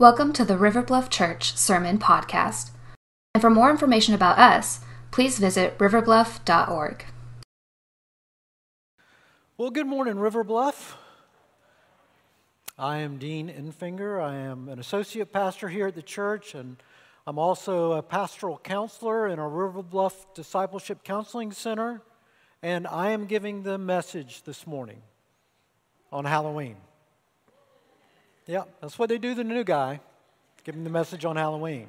Welcome to the River Bluff Church Sermon Podcast. And for more information about us, please visit riverbluff.org. Well, good morning, River Bluff. I am Dean Infinger. I am an associate pastor here at the church, and I'm also a pastoral counselor in our River Bluff Discipleship Counseling Center. And I am giving the message this morning on Halloween. Yeah, that's what they do to the new guy, give him the message on Halloween.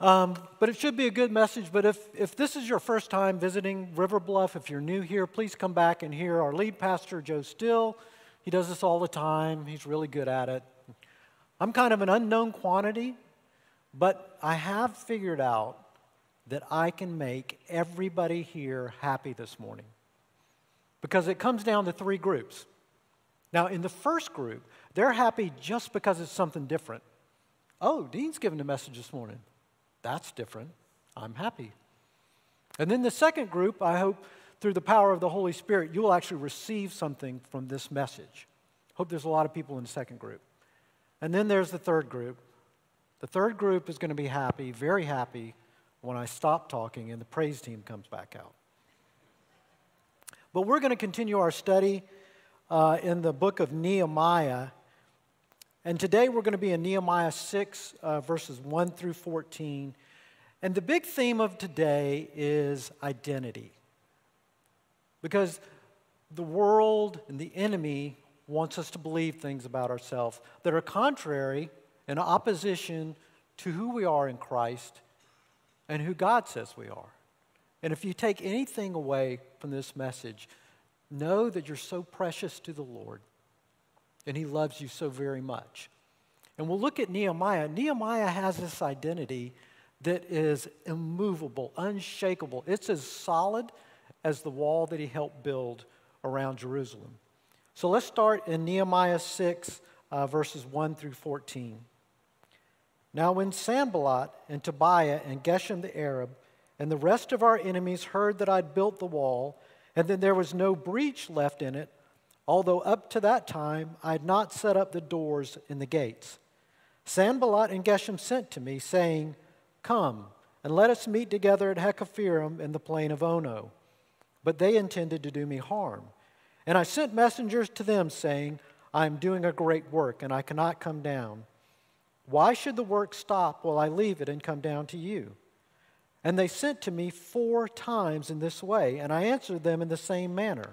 Um, but it should be a good message. But if, if this is your first time visiting River Bluff, if you're new here, please come back and hear our lead pastor, Joe Still. He does this all the time, he's really good at it. I'm kind of an unknown quantity, but I have figured out that I can make everybody here happy this morning. Because it comes down to three groups. Now, in the first group, they're happy just because it's something different. Oh, Dean's giving a message this morning. That's different. I'm happy. And then the second group, I hope through the power of the Holy Spirit, you will actually receive something from this message. Hope there's a lot of people in the second group. And then there's the third group. The third group is going to be happy, very happy, when I stop talking and the praise team comes back out. But we're going to continue our study uh, in the book of Nehemiah. And today we're going to be in Nehemiah 6, uh, verses 1 through 14. And the big theme of today is identity. Because the world and the enemy wants us to believe things about ourselves that are contrary and opposition to who we are in Christ and who God says we are. And if you take anything away from this message, know that you're so precious to the Lord and He loves you so very much. And we'll look at Nehemiah. Nehemiah has this identity that is immovable, unshakable. It's as solid as the wall that he helped build around Jerusalem. So let's start in Nehemiah 6, uh, verses 1 through 14. Now, when Sanballat and Tobiah and Geshem the Arab and the rest of our enemies heard that I'd built the wall and that there was no breach left in it, although up to that time I had not set up the doors in the gates. Sanballat and Geshem sent to me, saying, Come, and let us meet together at Hakkephirim in the plain of Ono. But they intended to do me harm. And I sent messengers to them, saying, I am doing a great work, and I cannot come down. Why should the work stop while I leave it and come down to you? And they sent to me four times in this way, and I answered them in the same manner.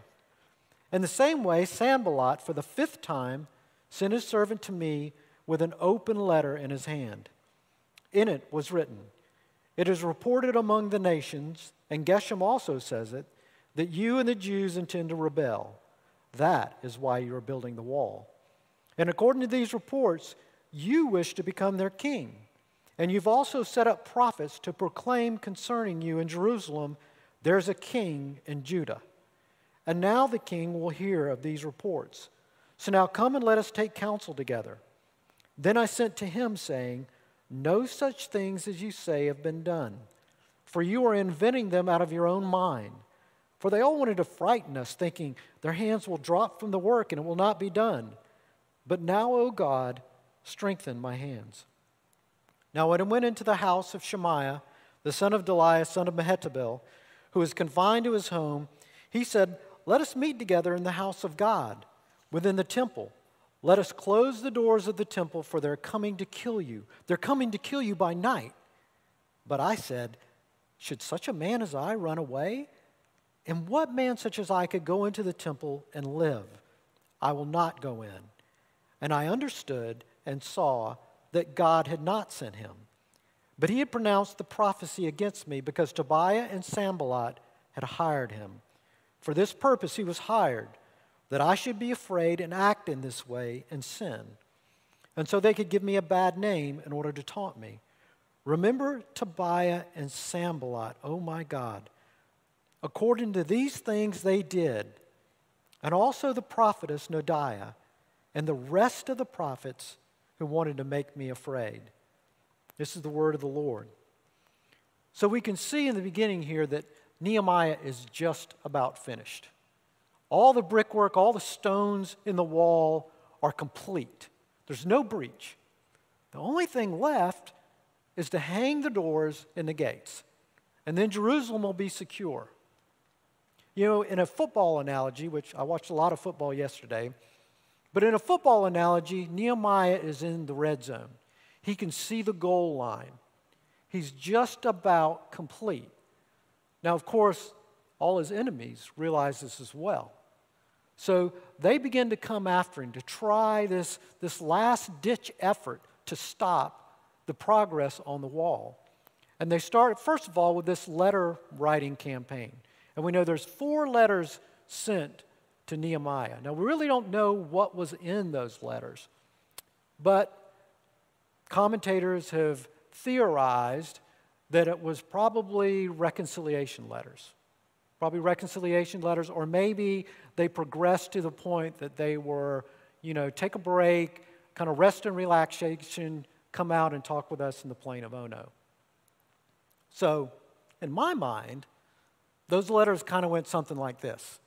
In the same way, Sanballat, for the fifth time, sent his servant to me with an open letter in his hand. In it was written, It is reported among the nations, and Geshem also says it, that you and the Jews intend to rebel. That is why you are building the wall. And according to these reports, you wish to become their king. And you've also set up prophets to proclaim concerning you in Jerusalem, there's a king in Judah. And now the king will hear of these reports. So now come and let us take counsel together. Then I sent to him, saying, No such things as you say have been done, for you are inventing them out of your own mind. For they all wanted to frighten us, thinking their hands will drop from the work and it will not be done. But now, O God, strengthen my hands. Now, when I went into the house of Shemaiah, the son of Delaiah, son of Mehetabel, who was confined to his home, he said, Let us meet together in the house of God, within the temple. Let us close the doors of the temple, for they're coming to kill you. They're coming to kill you by night. But I said, Should such a man as I run away? And what man such as I could go into the temple and live? I will not go in. And I understood and saw that God had not sent him. But he had pronounced the prophecy against me because Tobiah and Sanballat had hired him. For this purpose he was hired, that I should be afraid and act in this way and sin. And so they could give me a bad name in order to taunt me. Remember Tobiah and Sanballat, oh my God. According to these things they did, and also the prophetess Noadiah, and the rest of the prophets who wanted to make me afraid. This is the word of the Lord. So we can see in the beginning here that Nehemiah is just about finished. All the brickwork, all the stones in the wall are complete. There's no breach. The only thing left is to hang the doors and the gates, and then Jerusalem will be secure. You know, in a football analogy, which I watched a lot of football yesterday, but in a football analogy, Nehemiah is in the red zone. He can see the goal line. He's just about complete. Now, of course, all his enemies realize this as well. So they begin to come after him to try this, this last ditch effort to stop the progress on the wall. And they start, first of all, with this letter writing campaign. And we know there's four letters sent to Nehemiah. Now, we really don't know what was in those letters, but commentators have theorized that it was probably reconciliation letters. Probably reconciliation letters, or maybe they progressed to the point that they were, you know, take a break, kind of rest and relaxation, come out and talk with us in the plain of Ono. So, in my mind, those letters kind of went something like this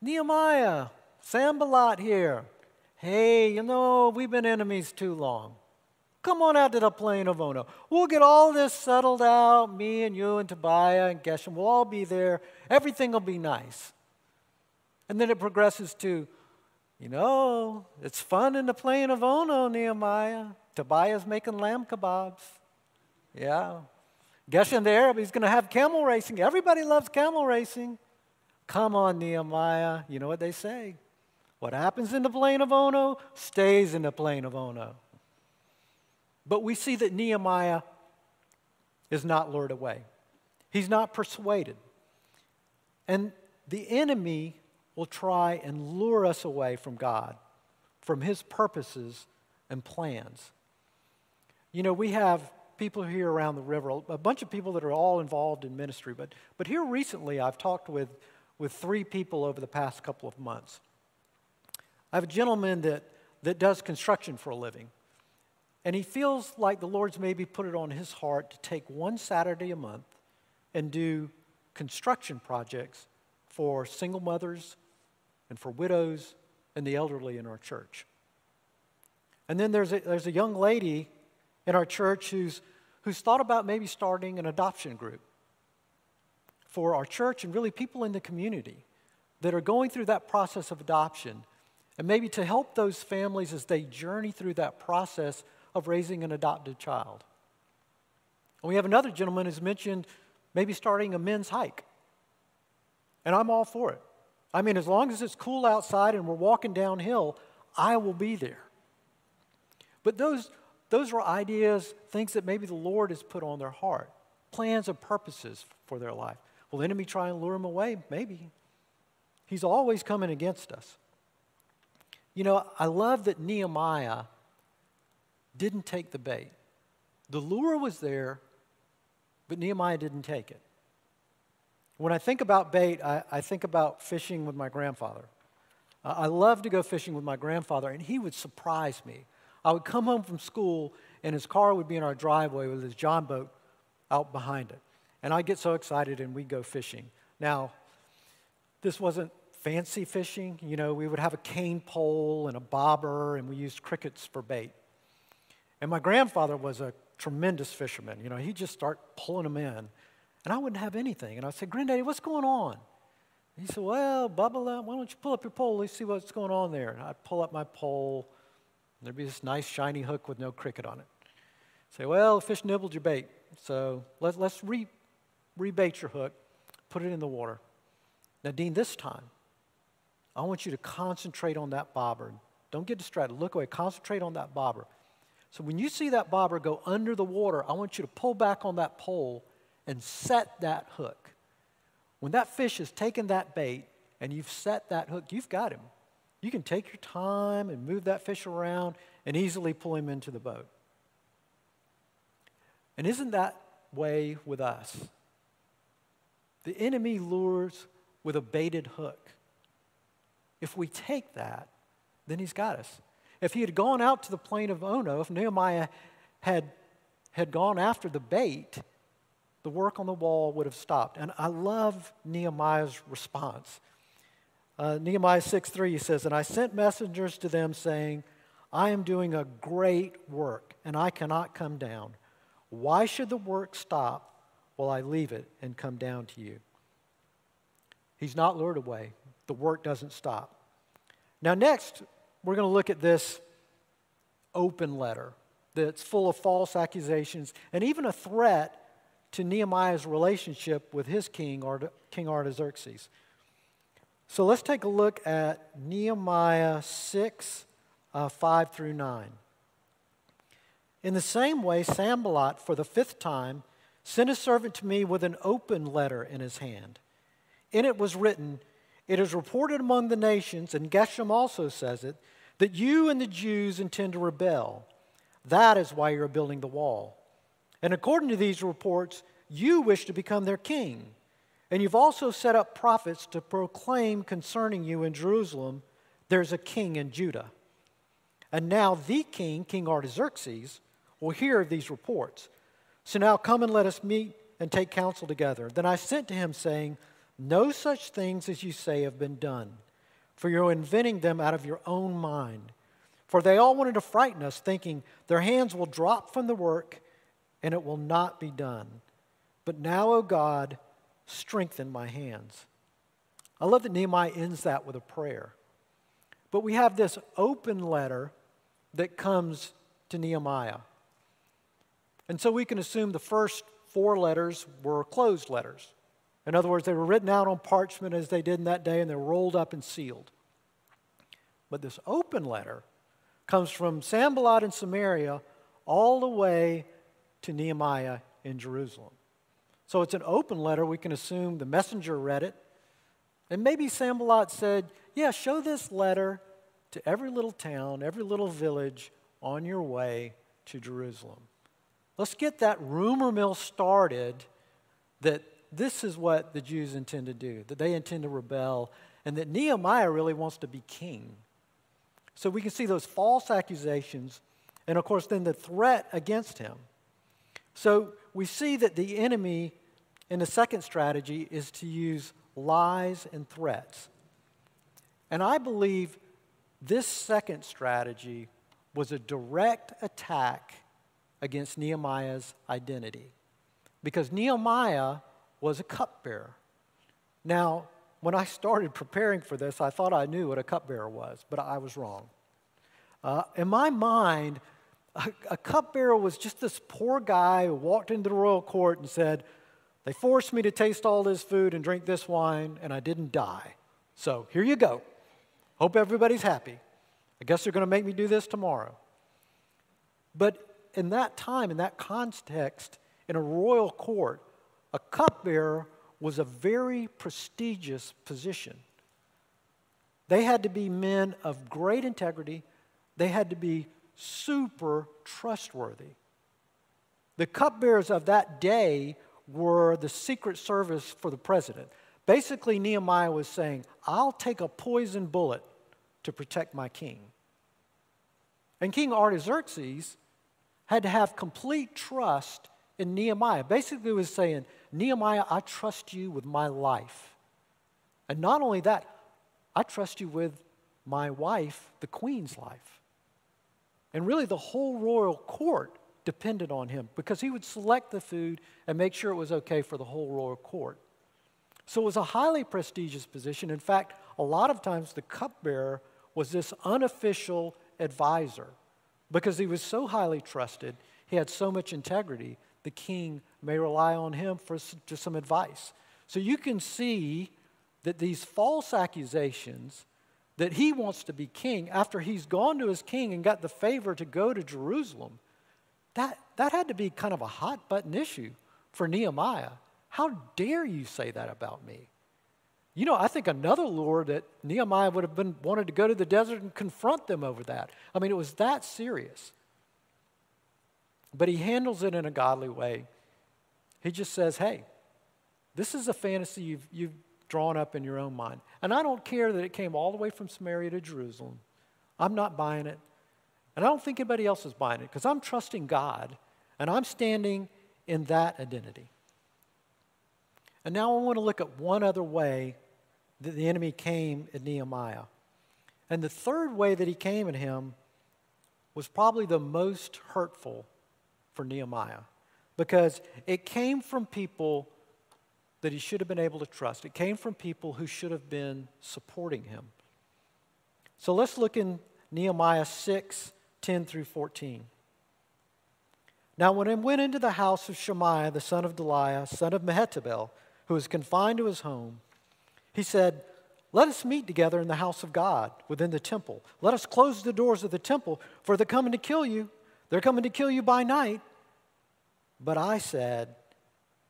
Nehemiah, Sanballat here. Hey, you know, we've been enemies too long. Come on out to the plain of Ono. We'll get all this settled out. Me and you and Tobiah and Geshem, we'll all be there. Everything will be nice. And then it progresses to, you know, it's fun in the plain of Ono, Nehemiah. Tobiah's making lamb kebabs. Yeah. Geshem the Arab, he's going to have camel racing. Everybody loves camel racing. Come on, Nehemiah. You know what they say. What happens in the plain of Ono stays in the plain of Ono. But we see that Nehemiah is not lured away, he's not persuaded. And the enemy will try and lure us away from God, from his purposes and plans. You know, we have people here around the river, a bunch of people that are all involved in ministry, but, but here recently I've talked with, with three people over the past couple of months. I have a gentleman that, that does construction for a living. And he feels like the Lord's maybe put it on his heart to take one Saturday a month and do construction projects for single mothers and for widows and the elderly in our church. And then there's a, there's a young lady in our church who's, who's thought about maybe starting an adoption group for our church and really people in the community that are going through that process of adoption and maybe to help those families as they journey through that process of raising an adopted child. And we have another gentleman who's mentioned maybe starting a men's hike. And I'm all for it. I mean, as long as it's cool outside and we're walking downhill, I will be there. But those, those are ideas, things that maybe the Lord has put on their heart, plans and purposes for their life. Will the enemy try and lure them away? Maybe. He's always coming against us. You know, I love that Nehemiah didn't take the bait. The lure was there, but Nehemiah didn't take it. When I think about bait, I, I think about fishing with my grandfather. Uh, I love to go fishing with my grandfather, and he would surprise me. I would come home from school, and his car would be in our driveway with his John boat out behind it. And I'd get so excited, and we'd go fishing. Now, this wasn't fancy fishing. You know, we would have a cane pole and a bobber, and we used crickets for bait. And my grandfather was a tremendous fisherman. You know, he'd just start pulling them in. And I wouldn't have anything. And I'd say, Granddaddy, what's going on? He said, Well, Bubba, why don't you pull up your pole? Let's see what's going on there. And I'd pull up my pole. And there'd be this nice shiny hook with no cricket on it. I'd say, Well, the fish nibbled your bait. So let's, let's re, rebait your hook, put it in the water. Now, Dean, this time, I want you to concentrate on that bobber. Don't get distracted. Look away. Concentrate on that bobber. So when you see that bobber go under the water, I want you to pull back on that pole and set that hook. When that fish has taken that bait and you've set that hook, you've got him. You can take your time and move that fish around and easily pull him into the boat. And isn't that way with us? The enemy lures with a baited hook. If we take that, then he's got us. If he had gone out to the plain of Ono, if Nehemiah had, had gone after the bait, the work on the wall would have stopped. And I love Nehemiah's response. Uh, Nehemiah 6 3 says, And I sent messengers to them saying, I am doing a great work, and I cannot come down. Why should the work stop while I leave it and come down to you? He's not lured away. The work doesn't stop. Now, next, we're going to look at this open letter that's full of false accusations and even a threat to Nehemiah's relationship with his king, King Artaxerxes. So let's take a look at Nehemiah 6 uh, 5 through 9. In the same way, Sanballat, for the fifth time, sent a servant to me with an open letter in his hand. In it was written, It is reported among the nations, and Geshem also says it, that you and the Jews intend to rebel. That is why you're building the wall. And according to these reports, you wish to become their king. And you've also set up prophets to proclaim concerning you in Jerusalem, there's a king in Judah. And now the king, King Artaxerxes, will hear of these reports. So now come and let us meet and take counsel together. Then I sent to him, saying, No such things as you say have been done, for you're inventing them out of your own mind. For they all wanted to frighten us, thinking, Their hands will drop from the work, and it will not be done. But now, O God, strengthen my hands. I love that Nehemiah ends that with a prayer. But we have this open letter that comes to Nehemiah. And so we can assume the first four letters were closed letters. In other words, they were written out on parchment as they did in that day and they're rolled up and sealed. But this open letter comes from Sanballat in Samaria all the way to Nehemiah in Jerusalem. So it's an open letter. We can assume the messenger read it. And maybe Sanballat said, Yeah, show this letter to every little town, every little village on your way to Jerusalem. Let's get that rumor mill started that this is what the Jews intend to do, that they intend to rebel, and that Nehemiah really wants to be king. So we can see those false accusations, and of course, then the threat against him. So we see that the enemy in the second strategy is to use lies and threats. And I believe this second strategy was a direct attack against Nehemiah's identity because Nehemiah was a cupbearer. Now, when I started preparing for this, I thought I knew what a cupbearer was, but I was wrong. Uh, in my mind, a, a cupbearer was just this poor guy who walked into the royal court and said, They forced me to taste all this food and drink this wine, and I didn't die. So here you go. Hope everybody's happy. I guess they're going to make me do this tomorrow. But in that time, in that context, in a royal court, a cupbearer was a very prestigious position. They had to be men of great integrity, they had to be super trustworthy. The cupbearers of that day were the Secret Service for the president. Basically, Nehemiah was saying, I'll take a poison bullet to protect my king. And King Artaxerxes had to have complete trust in Nehemiah. Basically, was saying, Nehemiah, I trust you with my life. And not only that, I trust you with my wife, the queen's life. And really, the whole royal court depended on him because he would select the food and make sure it was okay for the whole royal court. So it was a highly prestigious position. In fact, a lot of times the cupbearer was this unofficial advisor because he was so highly trusted, he had so much integrity, the king may rely on him for just some advice. So you can see that these false accusations that he wants to be king after he's gone to his king and got the favor to go to Jerusalem, that, that had to be kind of a hot button issue for Nehemiah. How dare you say that about me? You know, I think another lure that Nehemiah would have been wanted to go to the desert and confront them over that. I mean, it was that serious. But he handles it in a godly way. He just says, hey, this is a fantasy you've, you've drawn up in your own mind. And I don't care that it came all the way from Samaria to Jerusalem. I'm not buying it. And I don't think anybody else is buying it because I'm trusting God and I'm standing in that identity. And now I want to look at one other way that the enemy came at Nehemiah. And the third way that he came at him was probably the most hurtful for Nehemiah because it came from people that he should have been able to trust. It came from people who should have been supporting him. So let's look in Nehemiah 6 10 through 14. Now, when I went into the house of Shemaiah, the son of Delaiah, son of Mehetabel, who was confined to his home, he said, Let us meet together in the house of God within the temple. Let us close the doors of the temple, for they're coming to kill you. They're coming to kill you by night. But I said,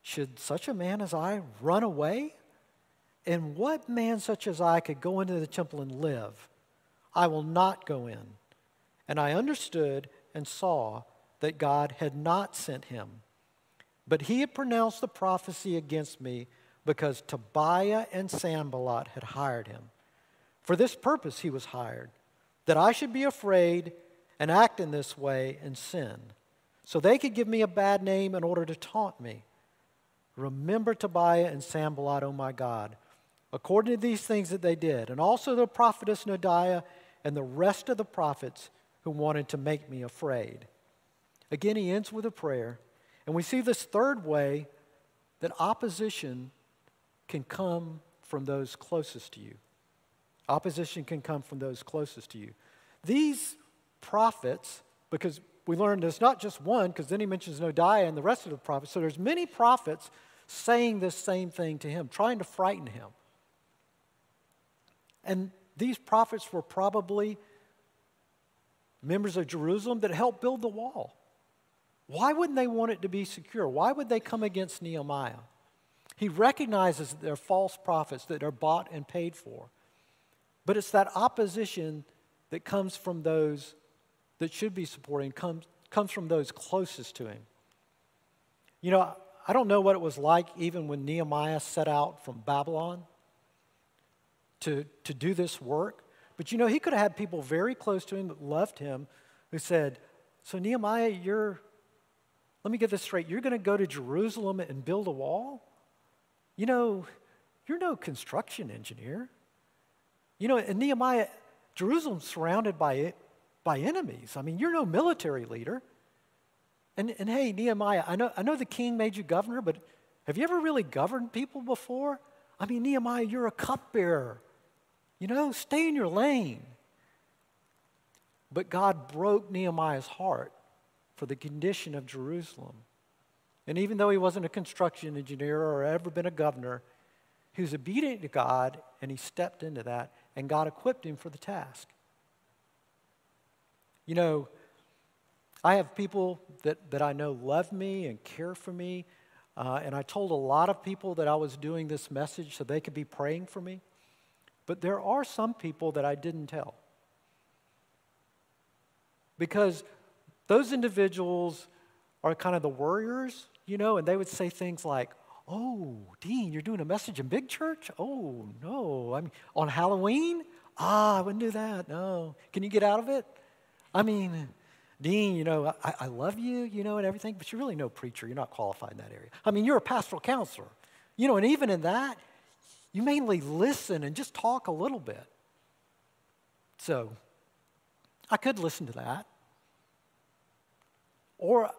Should such a man as I run away? And what man such as I could go into the temple and live? I will not go in. And I understood and saw that God had not sent him. But he had pronounced the prophecy against me because Tobiah and Sanballat had hired him. For this purpose he was hired, that I should be afraid and act in this way and sin. So they could give me a bad name in order to taunt me. Remember Tobiah and Sanballat, oh my God, according to these things that they did, and also the prophetess Noadiah and the rest of the prophets who wanted to make me afraid. Again, he ends with a prayer. And we see this third way that opposition can come from those closest to you. Opposition can come from those closest to you. These prophets, because we learned there's not just one, because then he mentions Noadiah and the rest of the prophets. So there's many prophets saying this same thing to him, trying to frighten him. And these prophets were probably members of Jerusalem that helped build the wall. Why wouldn't they want it to be secure? Why would they come against Nehemiah? He recognizes that they're false prophets that are bought and paid for. But it's that opposition that comes from those that should be supporting, comes, comes from those closest to him. You know, I don't know what it was like even when Nehemiah set out from Babylon to, to do this work. But you know, he could have had people very close to him that loved him who said, So, Nehemiah, you're, let me get this straight. You're going to go to Jerusalem and build a wall? You know, you're no construction engineer. You know, and Nehemiah, Jerusalem's surrounded by, by enemies. I mean, you're no military leader. And, and hey, Nehemiah, I know, I know the king made you governor, but have you ever really governed people before? I mean, Nehemiah, you're a cupbearer. You know, stay in your lane. But God broke Nehemiah's heart for the condition of Jerusalem. And even though he wasn't a construction engineer or ever been a governor, he was obedient to God and he stepped into that, and God equipped him for the task. You know, I have people that, that I know love me and care for me, uh, and I told a lot of people that I was doing this message so they could be praying for me. But there are some people that I didn't tell. Because those individuals are kind of the worriers, you know, and they would say things like, Oh, Dean, you're doing a message in big church? Oh, no. I mean, on Halloween? Ah, I wouldn't do that. No. Can you get out of it? I mean, Dean, you know, I, I love you, you know, and everything, but you're really no preacher. You're not qualified in that area. I mean, you're a pastoral counselor. You know, and even in that, you mainly listen and just talk a little bit. So, I could listen to that. Or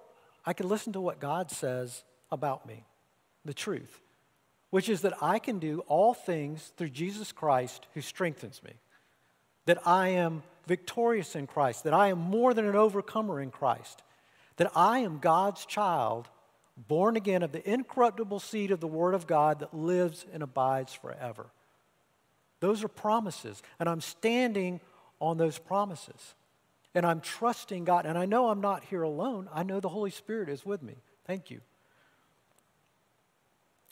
I could listen to what God says about me, the truth, which is that I can do all things through Jesus Christ who strengthens me, that I am victorious in Christ, that I am more than an overcomer in Christ, that I am God's child, born again of the incorruptible seed of the Word of God that lives and abides forever. Those are promises, and I'm standing on those promises and I'm trusting God. And I know I'm not here alone. I know the Holy Spirit is with me. Thank you.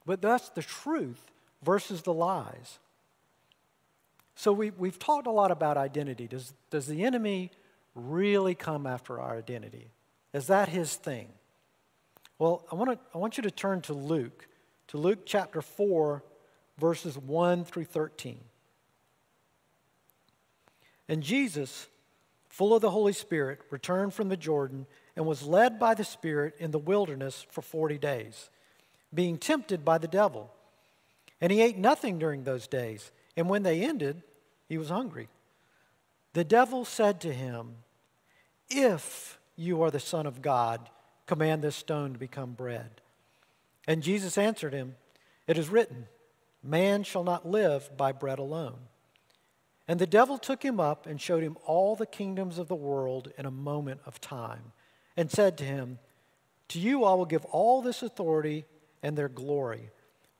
But that's the truth versus the lies. So we, we've talked a lot about identity. Does, does the enemy really come after our identity? Is that his thing? Well, I, wanna, I want you to turn to Luke, to Luke chapter 4, verses 1 through 13. And Jesus full of the Holy Spirit, returned from the Jordan and was led by the Spirit in the wilderness for 40 days, being tempted by the devil. And he ate nothing during those days. And when they ended, he was hungry. The devil said to him, If you are the Son of God, command this stone to become bread. And Jesus answered him, It is written, Man shall not live by bread alone. And the devil took him up and showed him all the kingdoms of the world in a moment of time, and said to him, To you I will give all this authority and their glory,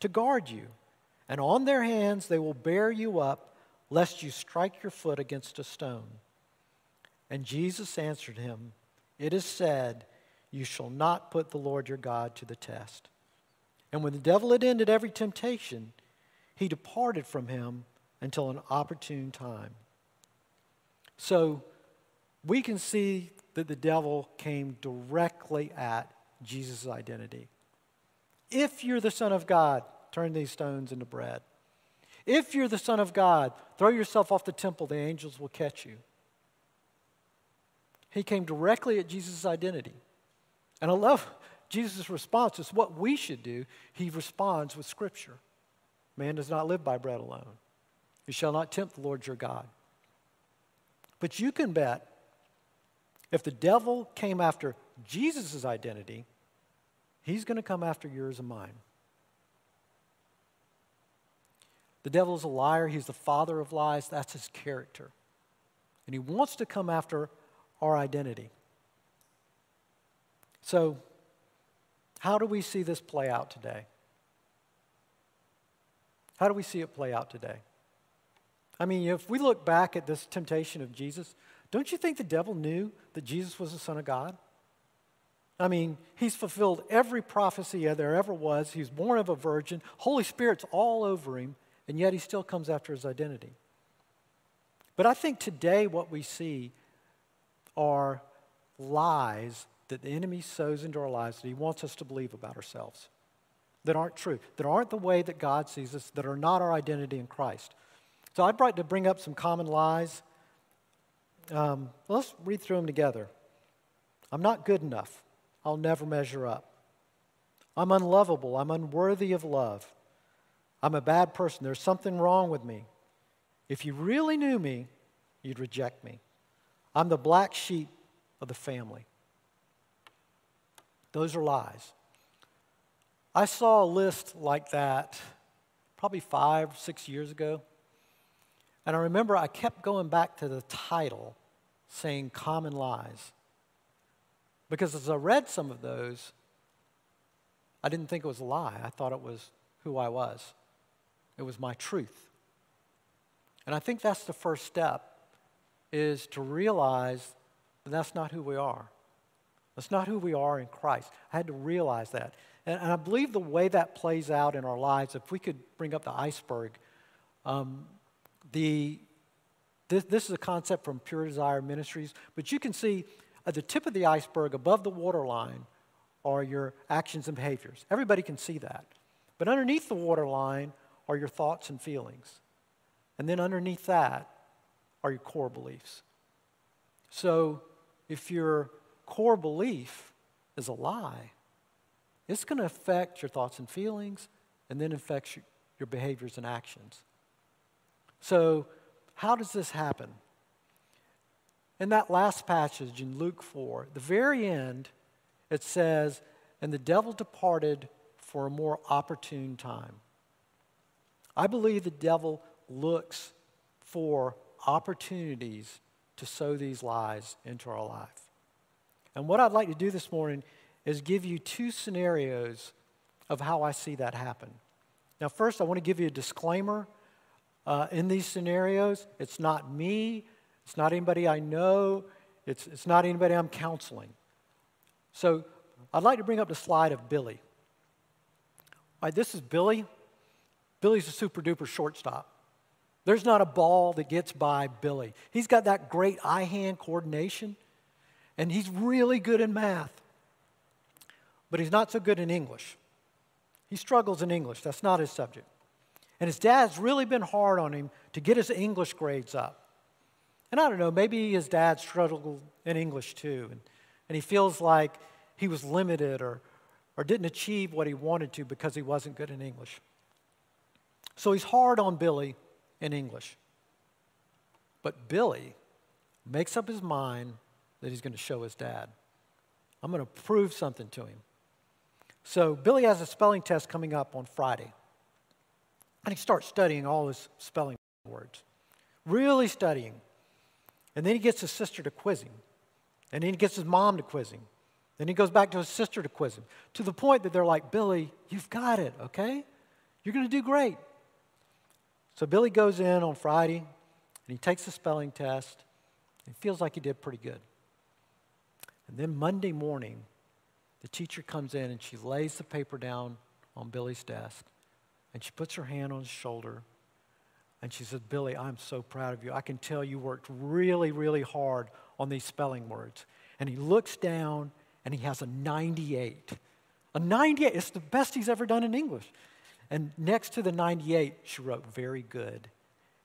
to guard you, and on their hands they will bear you up, lest you strike your foot against a stone. And Jesus answered him, It is said, You shall not put the Lord your God to the test. And when the devil had ended every temptation, he departed from him until an opportune time. So we can see that the devil came directly at Jesus' identity. If you're the Son of God, turn these stones into bread. If you're the Son of God, throw yourself off the temple, the angels will catch you. He came directly at Jesus' identity. And I love Jesus' response. It's what we should do. He responds with Scripture. Man does not live by bread alone. You shall not tempt the Lord your God. But you can bet if the devil came after Jesus' identity, he's going to come after yours and mine. The devil is a liar. He's the father of lies. That's his character. And he wants to come after our identity. So, how do we see this play out today? How do we see it play out today? I mean, if we look back at this temptation of Jesus, don't you think the devil knew that Jesus was the Son of God? I mean, he's fulfilled every prophecy there ever was. He's born of a virgin. Holy Spirit's all over him, and yet he still comes after his identity. But I think today what we see are lies that the enemy sows into our lives that he wants us to believe about ourselves that aren't true, that aren't the way that God sees us, that are not our identity in Christ. So I'd like to bring up some common lies. Um, let's read through them together. I'm not good enough. I'll never measure up. I'm unlovable. I'm unworthy of love. I'm a bad person. There's something wrong with me. If you really knew me, you'd reject me. I'm the black sheep of the family. Those are lies. I saw a list like that probably five, six years ago. And I remember I kept going back to the title saying Common Lies. Because as I read some of those, I didn't think it was a lie. I thought it was who I was, it was my truth. And I think that's the first step is to realize that that's not who we are. That's not who we are in Christ. I had to realize that. And, and I believe the way that plays out in our lives, if we could bring up the iceberg, um, the, this, this is a concept from Pure Desire Ministries, but you can see at the tip of the iceberg, above the waterline, are your actions and behaviors. Everybody can see that. But underneath the waterline are your thoughts and feelings. And then underneath that are your core beliefs. So if your core belief is a lie, it's going to affect your thoughts and feelings and then affects your behaviors and actions. So, how does this happen? In that last passage in Luke 4, the very end, it says, And the devil departed for a more opportune time. I believe the devil looks for opportunities to sow these lies into our life. And what I'd like to do this morning is give you two scenarios of how I see that happen. Now, first, I want to give you a disclaimer. Uh, in these scenarios, it's not me, it's not anybody I know, it's, it's not anybody I'm counseling. So, I'd like to bring up the slide of Billy. All right, this is Billy. Billy's a super duper shortstop. There's not a ball that gets by Billy. He's got that great eye hand coordination. and he's really good in math, but he's not so good in English. He struggles in English, that's not his subject. And his dad's really been hard on him to get his English grades up. And I don't know, maybe his dad struggled in English too, and, and he feels like he was limited or, or didn't achieve what he wanted to because he wasn't good in English. So he's hard on Billy in English. But Billy makes up his mind that he's going to show his dad. I'm going to prove something to him. So Billy has a spelling test coming up on Friday. And he starts studying all his spelling words, really studying. And then he gets his sister to quiz him. And then he gets his mom to quiz him. Then he goes back to his sister to quiz him, to the point that they're like, Billy, you've got it, okay? You're going to do great. So Billy goes in on Friday and he takes the spelling test. and feels like he did pretty good. And then Monday morning, the teacher comes in and she lays the paper down on Billy's desk and she puts her hand on his shoulder and she said, Billy, I'm so proud of you. I can tell you worked really, really hard on these spelling words. And he looks down and he has a 98. A 98, it's the best he's ever done in English. And next to the 98, she wrote very good.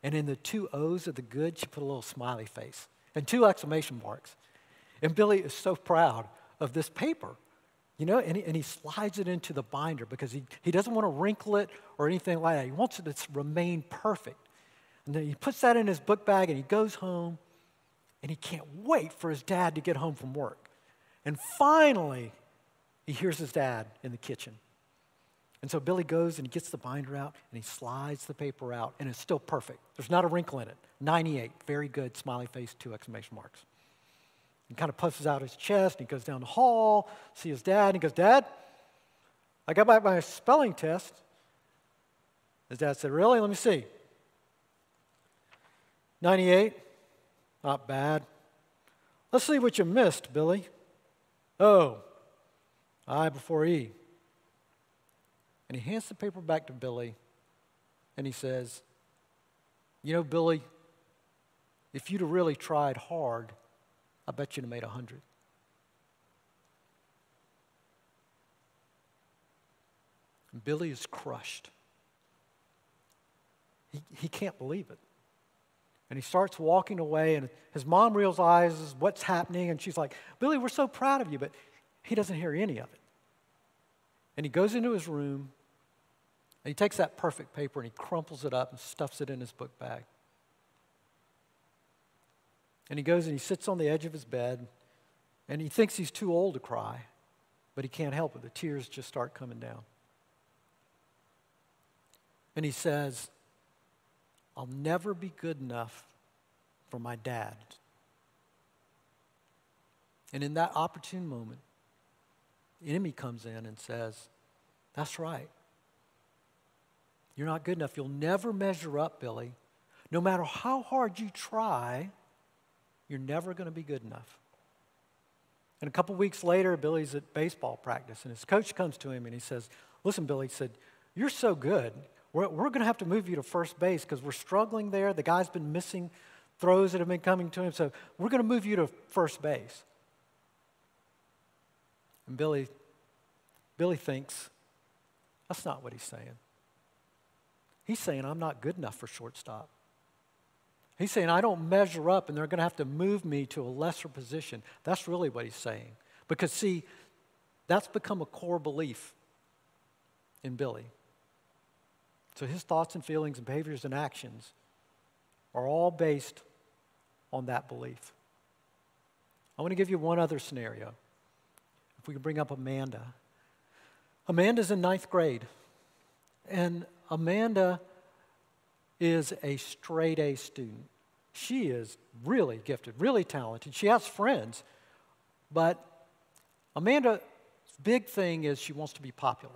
And in the two O's of the good, she put a little smiley face and two exclamation marks. And Billy is so proud of this paper. You know, and he, and he slides it into the binder because he, he doesn't want to wrinkle it or anything like that. He wants it to remain perfect. And then he puts that in his book bag and he goes home and he can't wait for his dad to get home from work. And finally, he hears his dad in the kitchen. And so Billy goes and he gets the binder out and he slides the paper out and it's still perfect. There's not a wrinkle in it. 98, very good, smiley face, two exclamation marks. He kind of puffs out his chest and he goes down the hall, see his dad, and he goes, Dad, I got my spelling test. His dad said, Really? Let me see. 98, not bad. Let's see what you missed, Billy. Oh, I before E. And he hands the paper back to Billy and he says, You know, Billy, if you'd have really tried hard, I bet you'd have made a hundred. Billy is crushed. He, he can't believe it. And he starts walking away, and his mom realizes what's happening, and she's like, Billy, we're so proud of you, but he doesn't hear any of it. And he goes into his room, and he takes that perfect paper and he crumples it up and stuffs it in his book bag. And he goes and he sits on the edge of his bed and he thinks he's too old to cry, but he can't help it. The tears just start coming down. And he says, I'll never be good enough for my dad. And in that opportune moment, the enemy comes in and says, That's right. You're not good enough. You'll never measure up, Billy. No matter how hard you try, you're never going to be good enough. And a couple weeks later, Billy's at baseball practice, and his coach comes to him and he says, Listen, Billy, he said, You're so good. We're, we're going to have to move you to first base because we're struggling there. The guy's been missing throws that have been coming to him, so we're going to move you to first base. And Billy, Billy thinks, That's not what he's saying. He's saying, I'm not good enough for shortstop. He's saying, I don't measure up and they're going to have to move me to a lesser position. That's really what he's saying. Because, see, that's become a core belief in Billy. So his thoughts and feelings and behaviors and actions are all based on that belief. I want to give you one other scenario. If we could bring up Amanda. Amanda's in ninth grade. And Amanda is a straight A student. She is really gifted, really talented. She has friends, but Amanda's big thing is she wants to be popular.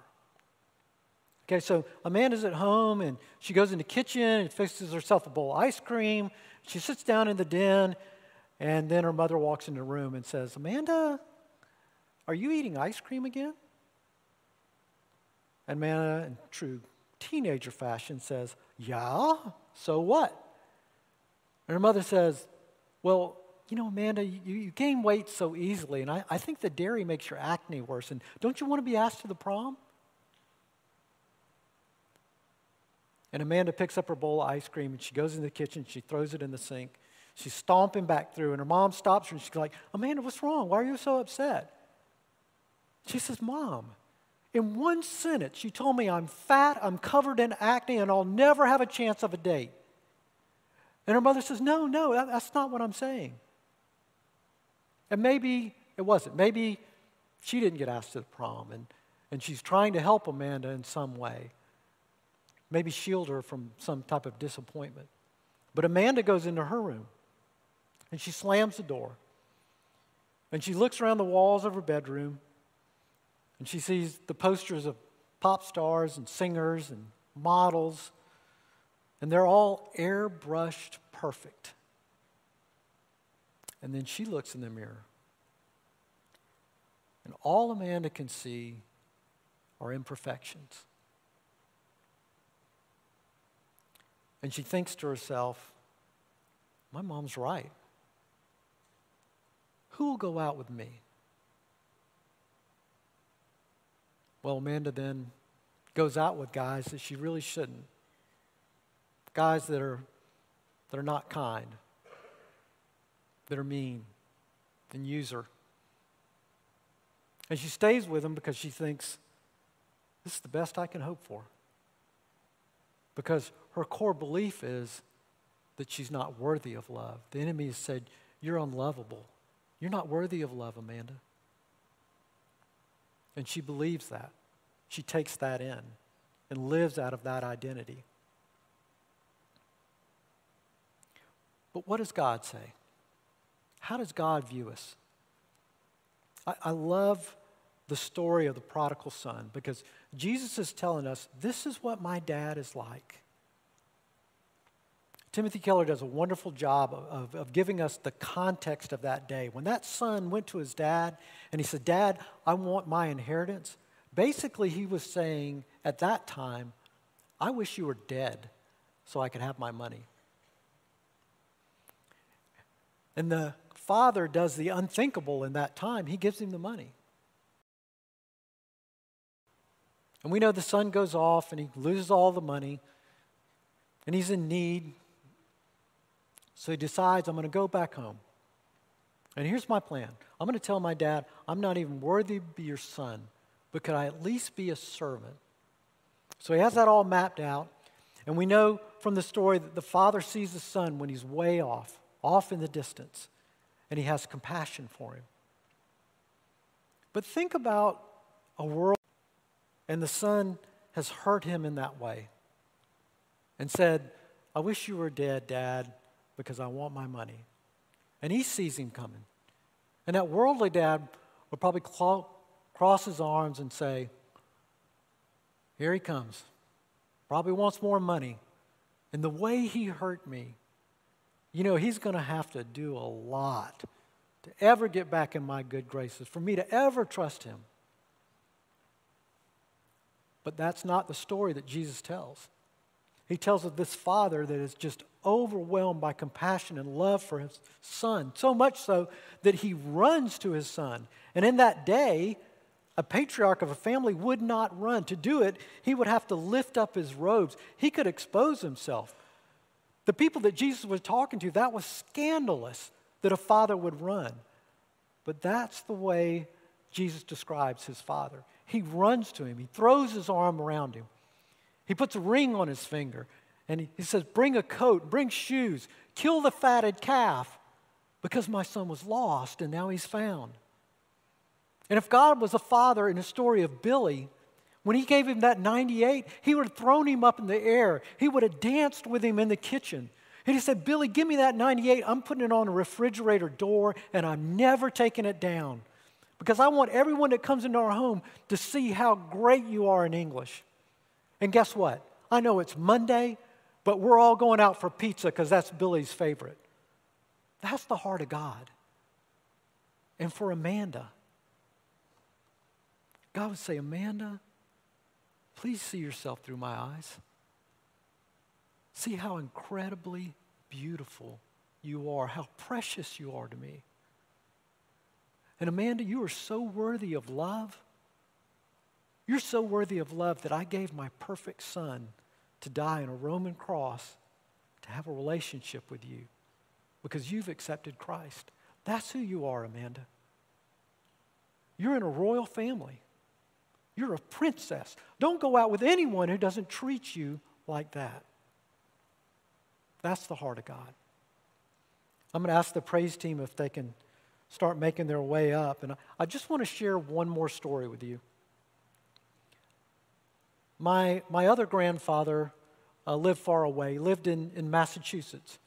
Okay, so Amanda's at home and she goes in the kitchen and fixes herself a bowl of ice cream. She sits down in the den, and then her mother walks in the room and says, Amanda, are you eating ice cream again? And Amanda, in true teenager fashion, says, Yeah, so what? And her mother says, Well, You know, Amanda, you, you gain weight so easily, and I, I think the dairy makes your acne worse. And don't you want to be asked to the prom? And Amanda picks up her bowl of ice cream and she goes in the kitchen, she throws it in the sink. She's stomping back through, and her mom stops her and she's like, Amanda, what's wrong? Why are you so upset? She says, Mom, in one sentence, you told me I'm fat, I'm covered in acne, and I'll never have a chance of a date. And her mother says, No, no, that, that's not what I'm saying. And maybe it wasn't. Maybe she didn't get asked to the prom, and, and she's trying to help Amanda in some way. Maybe shield her from some type of disappointment. But Amanda goes into her room, and she slams the door. And she looks around the walls of her bedroom, and she sees the posters of pop stars and singers and models, and they're all airbrushed perfect. And then she looks in the mirror. And all Amanda can see are imperfections. And she thinks to herself, my mom's right. Who will go out with me? Well, Amanda then goes out with guys that she really shouldn't. Guys that are, that are not kind, that are mean and use her. And she stays with them because she thinks, this is the best I can hope for. Because her core belief is that she's not worthy of love. The enemy has said, You're unlovable. You're not worthy of love, Amanda. And she believes that. She takes that in and lives out of that identity. But what does God say? How does God view us? I, I love the story of the prodigal son because Jesus is telling us this is what my dad is like. Timothy Keller does a wonderful job of, of, giving us the context of that day. When that son went to his dad and he said, Dad, I want my inheritance, basically he was saying at that time, I wish you were dead so I could have my money. And the father does the unthinkable in that time. He gives him the money. And we know the son goes off and he loses all the money and he's in need. So he decides, I'm going to go back home. And here's my plan I'm going to tell my dad, I'm not even worthy to be your son, but could I at least be a servant? So he has that all mapped out. And we know from the story that the father sees the son when he's way off, off in the distance, and he has compassion for him. But think about a world, and the son has hurt him in that way and said, I wish you were dead, Dad because I want my money. And he sees him coming. And that worldly dad would probably cross his arms and say, Here he comes. Probably wants more money. And the way he hurt me, you know, he's going to have to do a lot to ever get back in my good graces, for me to ever trust him. But that's not the story that Jesus tells. He tells of this father that is just overwhelmed by compassion and love for his son, so much so that he runs to his son. And in that day, a patriarch of a family would not run. To do it, he would have to lift up his robes. He could expose himself. The people that Jesus was talking to, that was scandalous that a father would run. But that's the way Jesus describes his father. He runs to him, he throws his arm around him. He puts a ring on his finger and he, says, Bring a coat, bring shoes, kill the fatted calf because my son was lost and now he's found. And if God was a father in the story of Billy, when he gave him that 98, he would have thrown him up in the air. He would have danced with him in the kitchen. And he said, Billy, give me that 98. I'm putting it on a refrigerator door and I'm never taking it down because I want everyone that comes into our home to see how great you are in English. And guess what? I know it's Monday, but we're all going out for pizza because that's Billy's favorite. That's the heart of God. And for Amanda, God would say, Amanda, please see yourself through my eyes. See how incredibly beautiful you are, how precious you are to me. And Amanda, you are so worthy of love. You're so worthy of love that I gave my perfect son to die on a Roman cross to have a relationship with you because you've accepted Christ. That's who you are, Amanda. You're in a royal family. You're a princess. Don't go out with anyone who doesn't treat you like that. That's the heart of God. I'm going to ask the praise team if they can start making their way up. And I just want to share one more story with you. My, my other grandfather uh, lived far away, he lived in, in Massachusetts,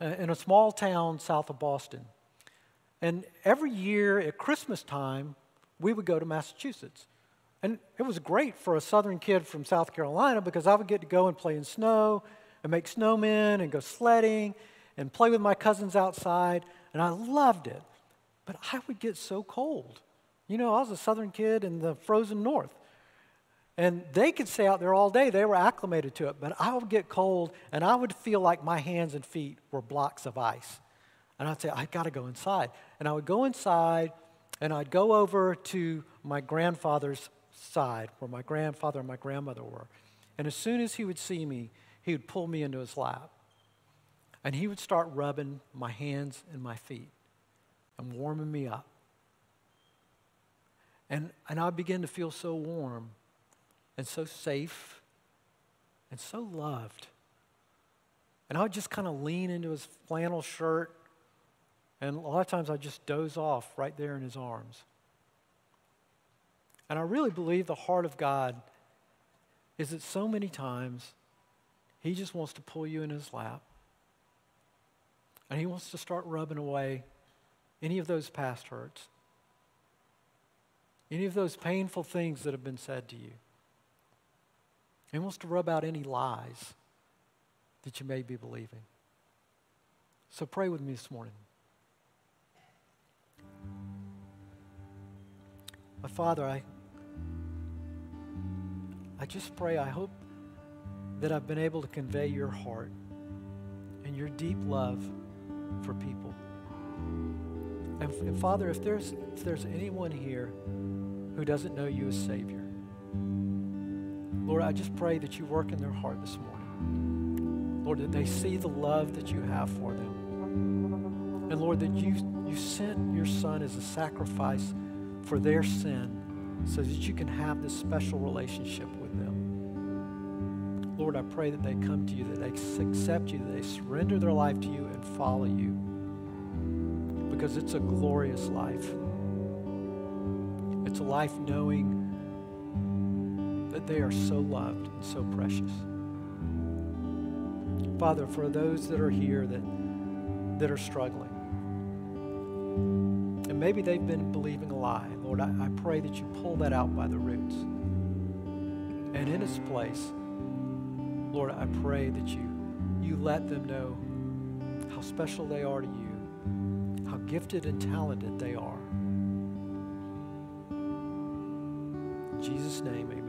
uh, in a small town south of Boston. And every year at Christmas time, we would go to Massachusetts. And it was great for a southern kid from South Carolina because I would get to go and play in snow and make snowmen and go sledding and play with my cousins outside. And I loved it. But I would get so cold. You know, I was a southern kid in the frozen north. And they could stay out there all day. They were acclimated to it. But I would get cold and I would feel like my hands and feet were blocks of ice. And I'd say, I got to go inside. And I would go inside and I'd go over to my grandfather's side where my grandfather and my grandmother were. And as soon as he would see me, he would pull me into his lap. And he would start rubbing my hands and my feet and warming me up. And, and I began to feel so warm and so safe and so loved. And I would just kind of lean into his flannel shirt, and a lot of times I'd just doze off right there in his arms. And I really believe the heart of God is that so many times he just wants to pull you in his lap and he wants to start rubbing away any of those past hurts, any of those painful things that have been said to you. He wants to rub out any lies that you may be believing. So pray with me this morning. My Father, I, I just pray, I hope that I've been able to convey your heart and your deep love for people. And, and Father, if there's, if there's anyone here who doesn't know you as Savior, Lord, I just pray that you work in their heart this morning. Lord, that they see the love that you have for them. And Lord, that you, you sent your Son as a sacrifice for their sin so that you can have this special relationship with them. Lord, I pray that they come to you, that they accept you, that they surrender their life to you and follow you. Because it's a glorious life. It's a life knowing that they are so loved and so precious. Father, for those that are here that, that are struggling, and maybe they've been believing a lie, Lord, I, I pray that you pull that out by the roots. And in its place, Lord, I pray that you, you let them know how special they are to you, how gifted and talented they are. In Jesus' name, amen.